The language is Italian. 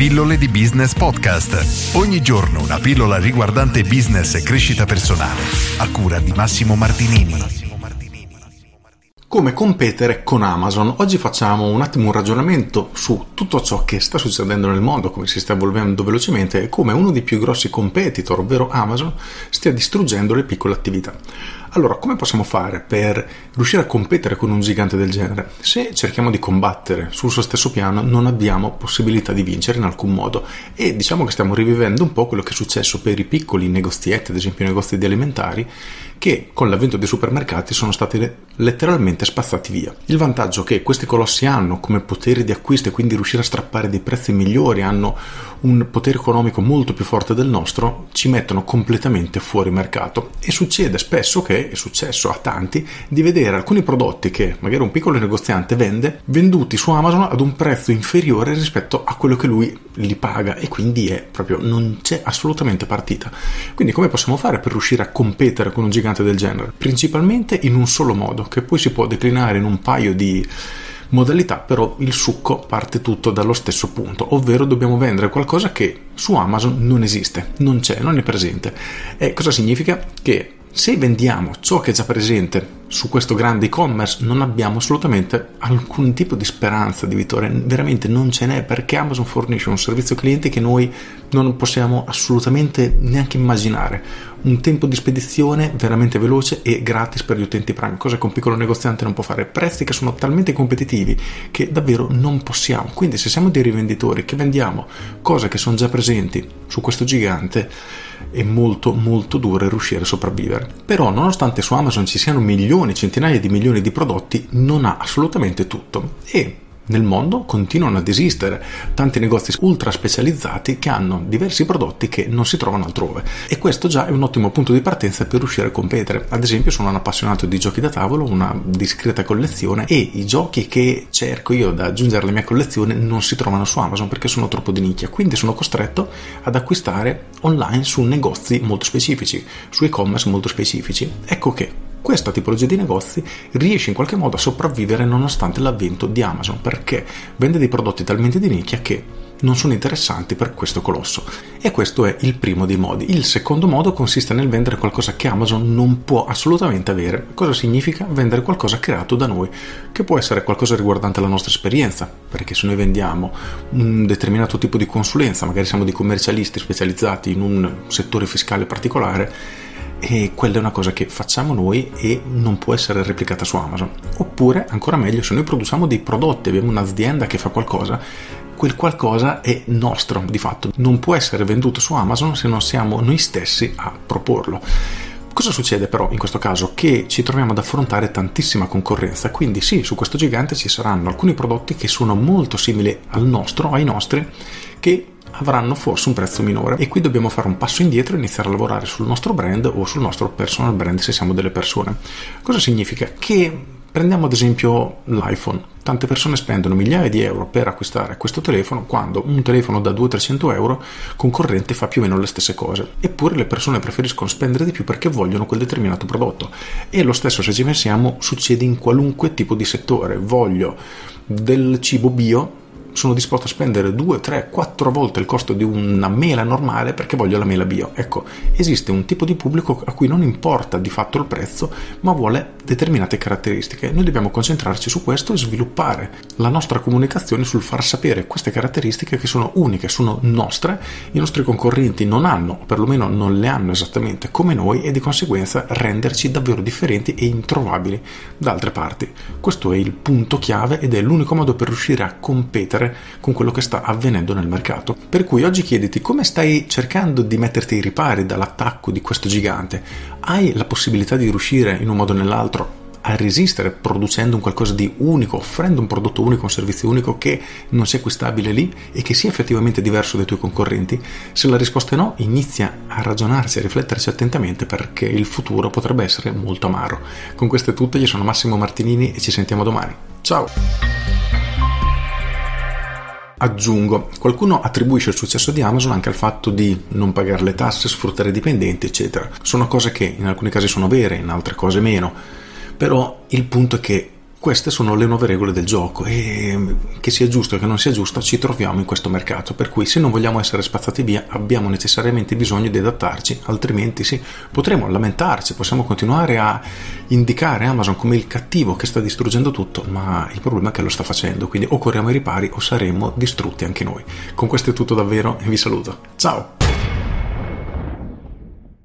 Pillole di Business Podcast. Ogni giorno una pillola riguardante business e crescita personale. A cura di Massimo Martinini. Come competere con Amazon? Oggi facciamo un attimo un ragionamento su tutto ciò che sta succedendo nel mondo, come si sta evolvendo velocemente e come uno dei più grossi competitor, ovvero Amazon, stia distruggendo le piccole attività. Allora, come possiamo fare per riuscire a competere con un gigante del genere? Se cerchiamo di combattere sul suo stesso piano, non abbiamo possibilità di vincere in alcun modo e diciamo che stiamo rivivendo un po' quello che è successo per i piccoli negozietti, ad esempio i negozi di alimentari, che con l'avvento dei supermercati sono stati letteralmente spazzati via. Il vantaggio che questi colossi hanno come potere di acquisto e quindi riuscire a strappare dei prezzi migliori, hanno un potere economico molto più forte del nostro, ci mettono completamente fuori mercato e succede spesso che, è successo a tanti, di vedere alcuni prodotti che magari un piccolo negoziante vende venduti su Amazon ad un prezzo inferiore rispetto a quello che lui li paga e quindi è proprio non c'è assolutamente partita. Quindi come possiamo fare per riuscire a competere con un gigante del genere, principalmente in un solo modo, che poi si può declinare in un paio di modalità, però il succo parte tutto dallo stesso punto, ovvero dobbiamo vendere qualcosa che su Amazon non esiste, non c'è, non è presente. E cosa significa? Che se vendiamo ciò che è già presente su questo grande e-commerce non abbiamo assolutamente alcun tipo di speranza di vittoria, veramente non ce n'è perché Amazon fornisce un servizio cliente che noi non possiamo assolutamente neanche immaginare, un tempo di spedizione veramente veloce e gratis per gli utenti Prime, cosa che un piccolo negoziante non può fare, prezzi che sono talmente competitivi che davvero non possiamo, quindi se siamo dei rivenditori che vendiamo cose che sono già presenti su questo gigante è molto molto duro riuscire a sopravvivere. Però nonostante su Amazon ci siano milioni, centinaia di milioni di prodotti, non ha assolutamente tutto e nel mondo continuano ad esistere tanti negozi ultra specializzati che hanno diversi prodotti che non si trovano altrove e questo già è un ottimo punto di partenza per riuscire a competere. Ad esempio sono un appassionato di giochi da tavolo, una discreta collezione e i giochi che cerco io da aggiungere alla mia collezione non si trovano su Amazon perché sono troppo di nicchia, quindi sono costretto ad acquistare online su negozi molto specifici, su e-commerce molto specifici. Ecco che questa tipologia di negozi riesce in qualche modo a sopravvivere nonostante l'avvento di Amazon perché vende dei prodotti talmente di nicchia che non sono interessanti per questo colosso. E questo è il primo dei modi. Il secondo modo consiste nel vendere qualcosa che Amazon non può assolutamente avere. Cosa significa? Vendere qualcosa creato da noi, che può essere qualcosa riguardante la nostra esperienza, perché se noi vendiamo un determinato tipo di consulenza, magari siamo dei commercialisti specializzati in un settore fiscale particolare, e quella è una cosa che facciamo noi e non può essere replicata su Amazon. Oppure, ancora meglio, se noi produciamo dei prodotti, abbiamo un'azienda che fa qualcosa, quel qualcosa è nostro di fatto, non può essere venduto su Amazon se non siamo noi stessi a proporlo. Cosa succede però in questo caso? Che ci troviamo ad affrontare tantissima concorrenza, quindi sì, su questo gigante ci saranno alcuni prodotti che sono molto simili al nostro, ai nostri, che avranno forse un prezzo minore e qui dobbiamo fare un passo indietro e iniziare a lavorare sul nostro brand o sul nostro personal brand se siamo delle persone. Cosa significa? Che prendiamo ad esempio l'iPhone. Tante persone spendono migliaia di euro per acquistare questo telefono quando un telefono da 200-300 euro concorrente fa più o meno le stesse cose. Eppure le persone preferiscono spendere di più perché vogliono quel determinato prodotto. E lo stesso se ci pensiamo succede in qualunque tipo di settore. Voglio del cibo bio sono disposto a spendere 2, 3, 4 volte il costo di una mela normale perché voglio la mela bio. Ecco, esiste un tipo di pubblico a cui non importa di fatto il prezzo, ma vuole determinate caratteristiche. Noi dobbiamo concentrarci su questo e sviluppare la nostra comunicazione sul far sapere queste caratteristiche che sono uniche, sono nostre, i nostri concorrenti non hanno, o perlomeno non le hanno esattamente come noi e di conseguenza renderci davvero differenti e introvabili da altre parti. Questo è il punto chiave ed è l'unico modo per riuscire a competere competere con quello che sta avvenendo nel mercato. Per cui oggi chiediti come stai cercando di metterti ai ripari dall'attacco di questo gigante. Hai la possibilità di riuscire in un modo o nell'altro a resistere producendo un qualcosa di unico, offrendo un prodotto unico, un servizio unico che non sia acquistabile lì e che sia effettivamente diverso dai tuoi concorrenti? Se la risposta è no, inizia a ragionarci, a rifletterci attentamente perché il futuro potrebbe essere molto amaro. Con questo è tutto, io sono Massimo Martinini e ci sentiamo domani. Ciao! Aggiungo, qualcuno attribuisce il successo di Amazon anche al fatto di non pagare le tasse, sfruttare i dipendenti, eccetera. Sono cose che in alcuni casi sono vere, in altre cose meno. Però il punto è che queste sono le nuove regole del gioco e che sia giusto o che non sia giusto ci troviamo in questo mercato, per cui se non vogliamo essere spazzati via abbiamo necessariamente bisogno di adattarci, altrimenti sì, potremo lamentarci, possiamo continuare a indicare Amazon come il cattivo che sta distruggendo tutto, ma il problema è che lo sta facendo, quindi o corriamo ai ripari o saremo distrutti anche noi. Con questo è tutto davvero e vi saluto. Ciao!